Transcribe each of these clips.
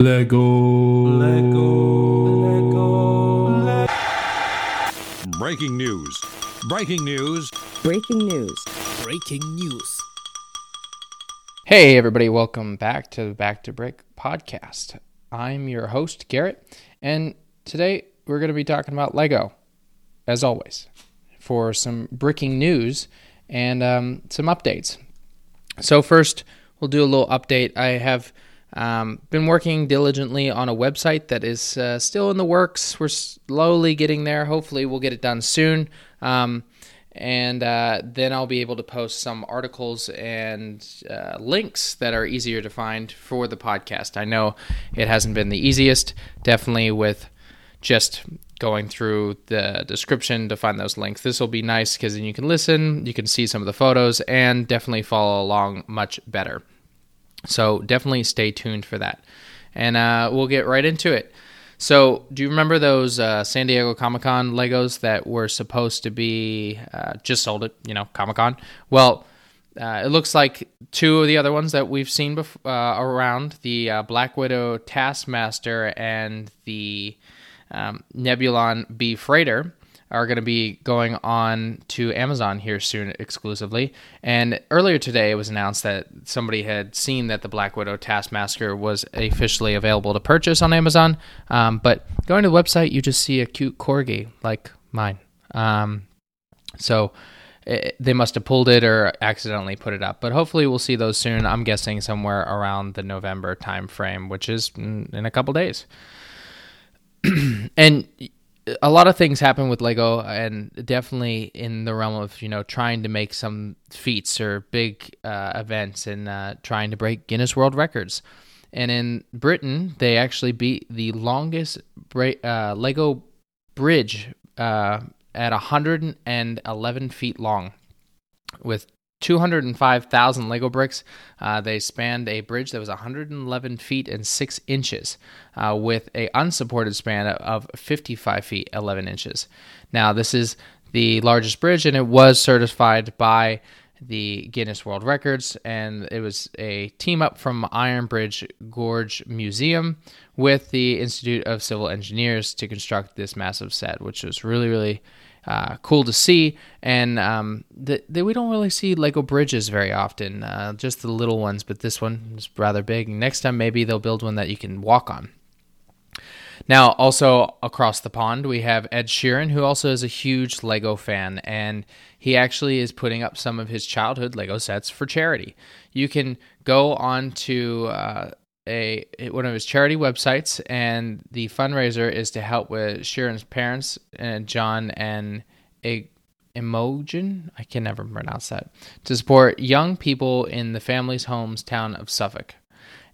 Lego. Lego. Lego. Bricking news. Bricking news. Bricking news. Bricking news. Hey, everybody, welcome back to the Back 2 Brick podcast. I'm your host, Garrett, and today we're going to be talking about Lego, as always, for some bricking news and um, some updates. So, first, we'll do a little update. I have um, been working diligently on a website that is uh, still in the works. We're slowly getting there. Hopefully, we'll get it done soon. Um, and uh, then I'll be able to post some articles and uh, links that are easier to find for the podcast. I know it hasn't been the easiest, definitely with just going through the description to find those links. This will be nice because then you can listen, you can see some of the photos, and definitely follow along much better. So definitely stay tuned for that. And uh, we'll get right into it. So, do you remember those uh, San Diego Comic Con Legos that were supposed to be uh, just sold at you know Comic Con? Well, uh, it looks like two of the other ones that we've seen bef- uh, around the uh, Black Widow Taskmaster and the um, Nebulon B Freighter are going to be going on to Amazon here soon exclusively. And earlier today, it was announced that somebody had seen that the Black Widow Taskmaster was officially available to purchase on Amazon. Um, but going to the website, you just see a cute corgi like mine. Um, so it, they must have pulled it or accidentally put it up. But hopefully, we'll see those soon. I'm guessing somewhere around the November timeframe, which is in a couple days. and a lot of things happen with Lego, and definitely in the realm of you know trying to make some feats or big uh, events and uh, trying to break Guinness World Records. And in Britain, they actually beat the longest uh, Lego bridge uh, at 111 feet long, with 205,000 Lego bricks. Uh, they spanned a bridge that was 111 feet and 6 inches uh, with a unsupported span of 55 feet 11 inches. Now, this is the largest bridge and it was certified by the Guinness World Records and it was a team up from Ironbridge Gorge Museum with the Institute of Civil Engineers to construct this massive set, which was really, really uh, cool to see. And um, we don't really see Lego bridges very often, uh, just the little ones, but this one is rather big. Next time, maybe they'll build one that you can walk on. Now, also across the pond, we have Ed Sheeran, who also is a huge Lego fan, and he actually is putting up some of his childhood Lego sets for charity. You can go on to uh, a one of his charity websites, and the fundraiser is to help with Sheeran's parents, and John and a Imogen, I can never pronounce that, to support young people in the family's homes town of Suffolk.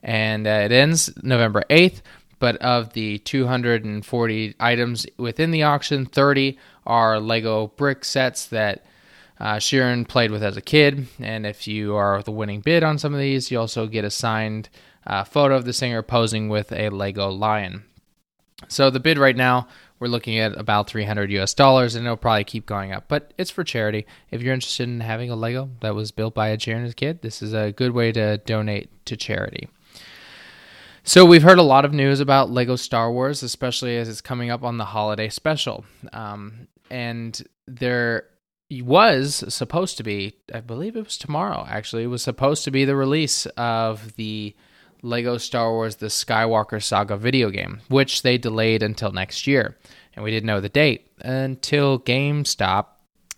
And uh, it ends November 8th, but of the 240 items within the auction, 30 are Lego brick sets that uh, Sheeran played with as a kid. And if you are the winning bid on some of these, you also get a signed uh, photo of the singer posing with a Lego lion. So the bid right now, we're looking at about 300 US dollars, and it'll probably keep going up. But it's for charity. If you're interested in having a Lego that was built by a Sheeran as a kid, this is a good way to donate to charity. So we've heard a lot of news about Lego Star Wars, especially as it's coming up on the holiday special. Um, and there was supposed to be, I believe it was tomorrow. Actually, it was supposed to be the release of the Lego Star Wars The Skywalker Saga video game, which they delayed until next year. And we didn't know the date until GameStop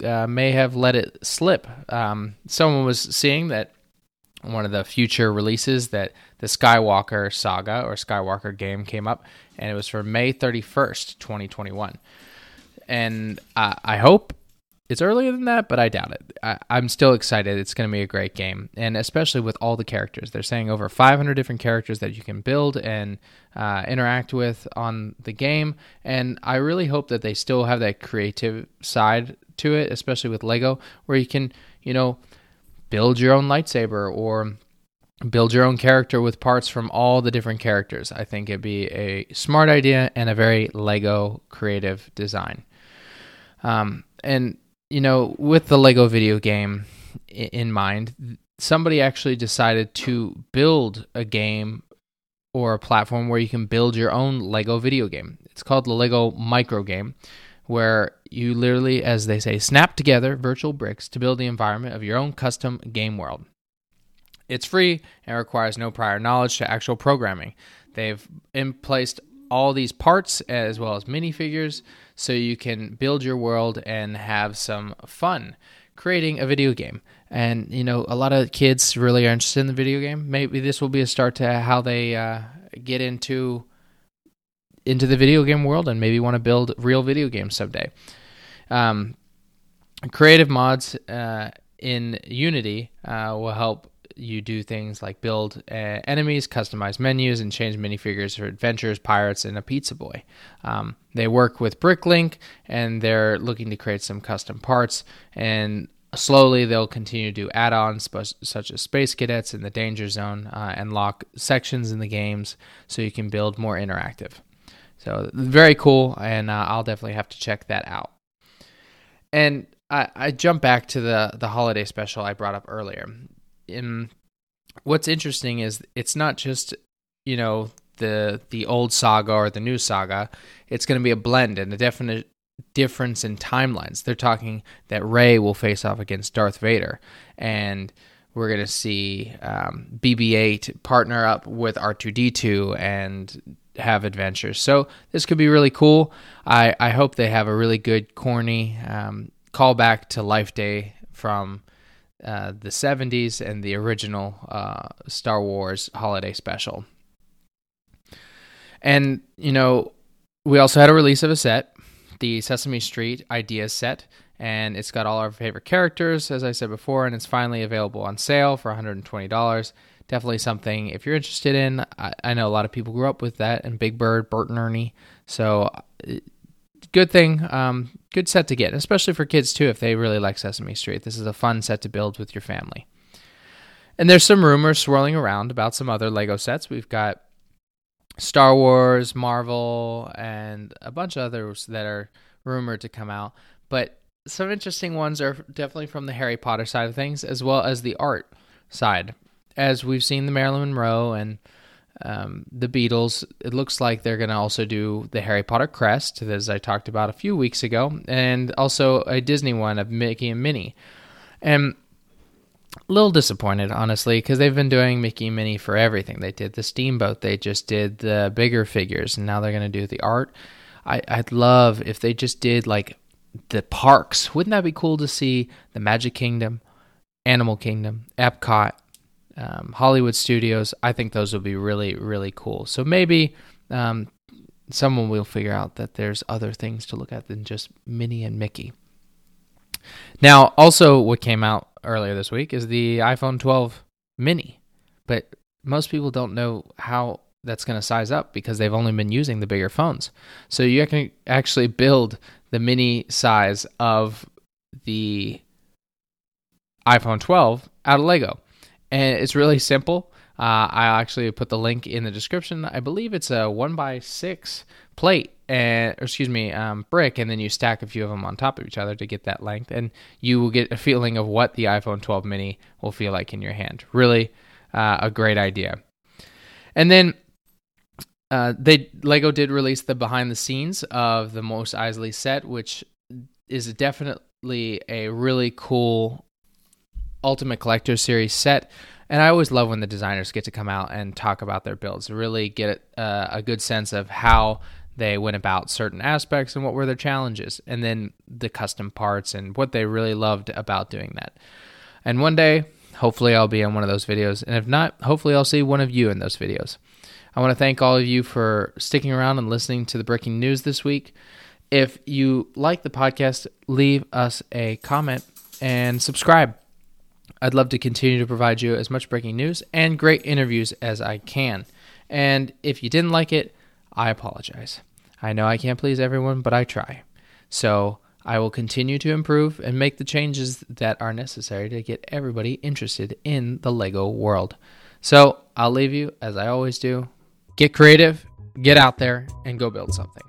uh, may have let it slip. Um, someone was seeing that one of the future releases that the Skywalker Saga or Skywalker game came up, and it was for May 31st, 2021. And uh, I hope it's earlier than that, but I doubt it. I, am still excited. It's going to be a great game, and especially with all the characters. They're saying over 500 different characters that you can build and uh, interact with on the game, and I really hope that they still have that creative side to it, especially with Lego, where you can, you know, build your own lightsaber or build your own character with parts from all the different characters. I think it'd be a smart idea and a very Lego creative design. Um, and you know, with the Lego video game in mind, somebody actually decided to build a game or a platform where you can build your own Lego video game. It's called the Lego Micro Game, where you literally, as they say, snap together virtual bricks to build the environment of your own custom game world. It's free and requires no prior knowledge to actual programming. They've in placed all these parts as well as minifigures so you can build your world and have some fun creating a video game. And you know, a lot of kids really are interested in the video game. Maybe this will be a start to how they uh, get into into the video game world and maybe want to build real video games someday. Um, creative mods uh, in Unity uh, will help you do things like build uh, enemies, customize menus, and change minifigures for adventures, pirates, and a pizza boy. Um, they work with Bricklink, and they're looking to create some custom parts. And slowly, they'll continue to do add-ons such as Space Cadets in the Danger Zone, uh, and lock sections in the games so you can build more interactive. So very cool, and uh, I'll definitely have to check that out. And I, I jump back to the the holiday special I brought up earlier in what's interesting is it's not just you know the the old saga or the new saga. It's going to be a blend and a definite difference in timelines. They're talking that Rey will face off against Darth Vader, and we're going to see um, BB-8 partner up with R2D2 and have adventures. So this could be really cool. I I hope they have a really good corny um, callback to Life Day from uh, the 70s and the original uh, Star Wars holiday special. And, you know, we also had a release of a set, the Sesame Street Ideas set, and it's got all our favorite characters, as I said before, and it's finally available on sale for $120. Definitely something if you're interested in. I, I know a lot of people grew up with that and Big Bird, Bert and Ernie. So good thing, um, good set to get, especially for kids too if they really like Sesame Street. This is a fun set to build with your family. And there's some rumors swirling around about some other Lego sets. We've got Star Wars, Marvel, and a bunch of others that are rumored to come out. But some interesting ones are definitely from the Harry Potter side of things, as well as the art side. As we've seen the Marilyn Monroe and um, the Beatles. It looks like they're going to also do the Harry Potter crest, as I talked about a few weeks ago, and also a Disney one of Mickey and Minnie. And a little disappointed, honestly, because they've been doing Mickey and Minnie for everything. They did the Steamboat, they just did the bigger figures, and now they're going to do the art. I, I'd love if they just did like the parks. Wouldn't that be cool to see the Magic Kingdom, Animal Kingdom, Epcot, um, Hollywood studios. I think those will be really, really cool. So maybe um, someone will figure out that there's other things to look at than just Minnie and Mickey. Now, also, what came out earlier this week is the iPhone 12 mini, but most people don't know how that's going to size up because they've only been using the bigger phones. So you can actually build the mini size of the iPhone 12 out of Lego and it's really simple. Uh, I actually put the link in the description. I believe it's a one by six plate and excuse me um, brick, and then you stack a few of them on top of each other to get that length, and you will get a feeling of what the iPhone 12 mini will feel like in your hand. Really, uh, a great idea. And then uh, they Lego did release the behind the scenes of the Mos Eisley set, which is definitely a really cool Ultimate Collector Series set. And I always love when the designers get to come out and talk about their builds, really get uh, a good sense of how they went about certain aspects and what were their challenges, and then the custom parts and what they really loved about doing that. And one day, hopefully, I'll be in one of those videos. And if not, hopefully, I'll see one of you in those videos. I want to thank all of you for sticking around and listening to the bricking news this week. If you like the podcast, leave us a comment and subscribe. I'd love to continue to provide you as much bricking news and great interviews as I can. And if you didn't like it, I apologize. I know I can't please everyone, but I try. So I will continue to improve and make the changes that are necessary to get everybody interested in the Lego world. So I'll leave you, as I always do, get creative, get out there, and go build something.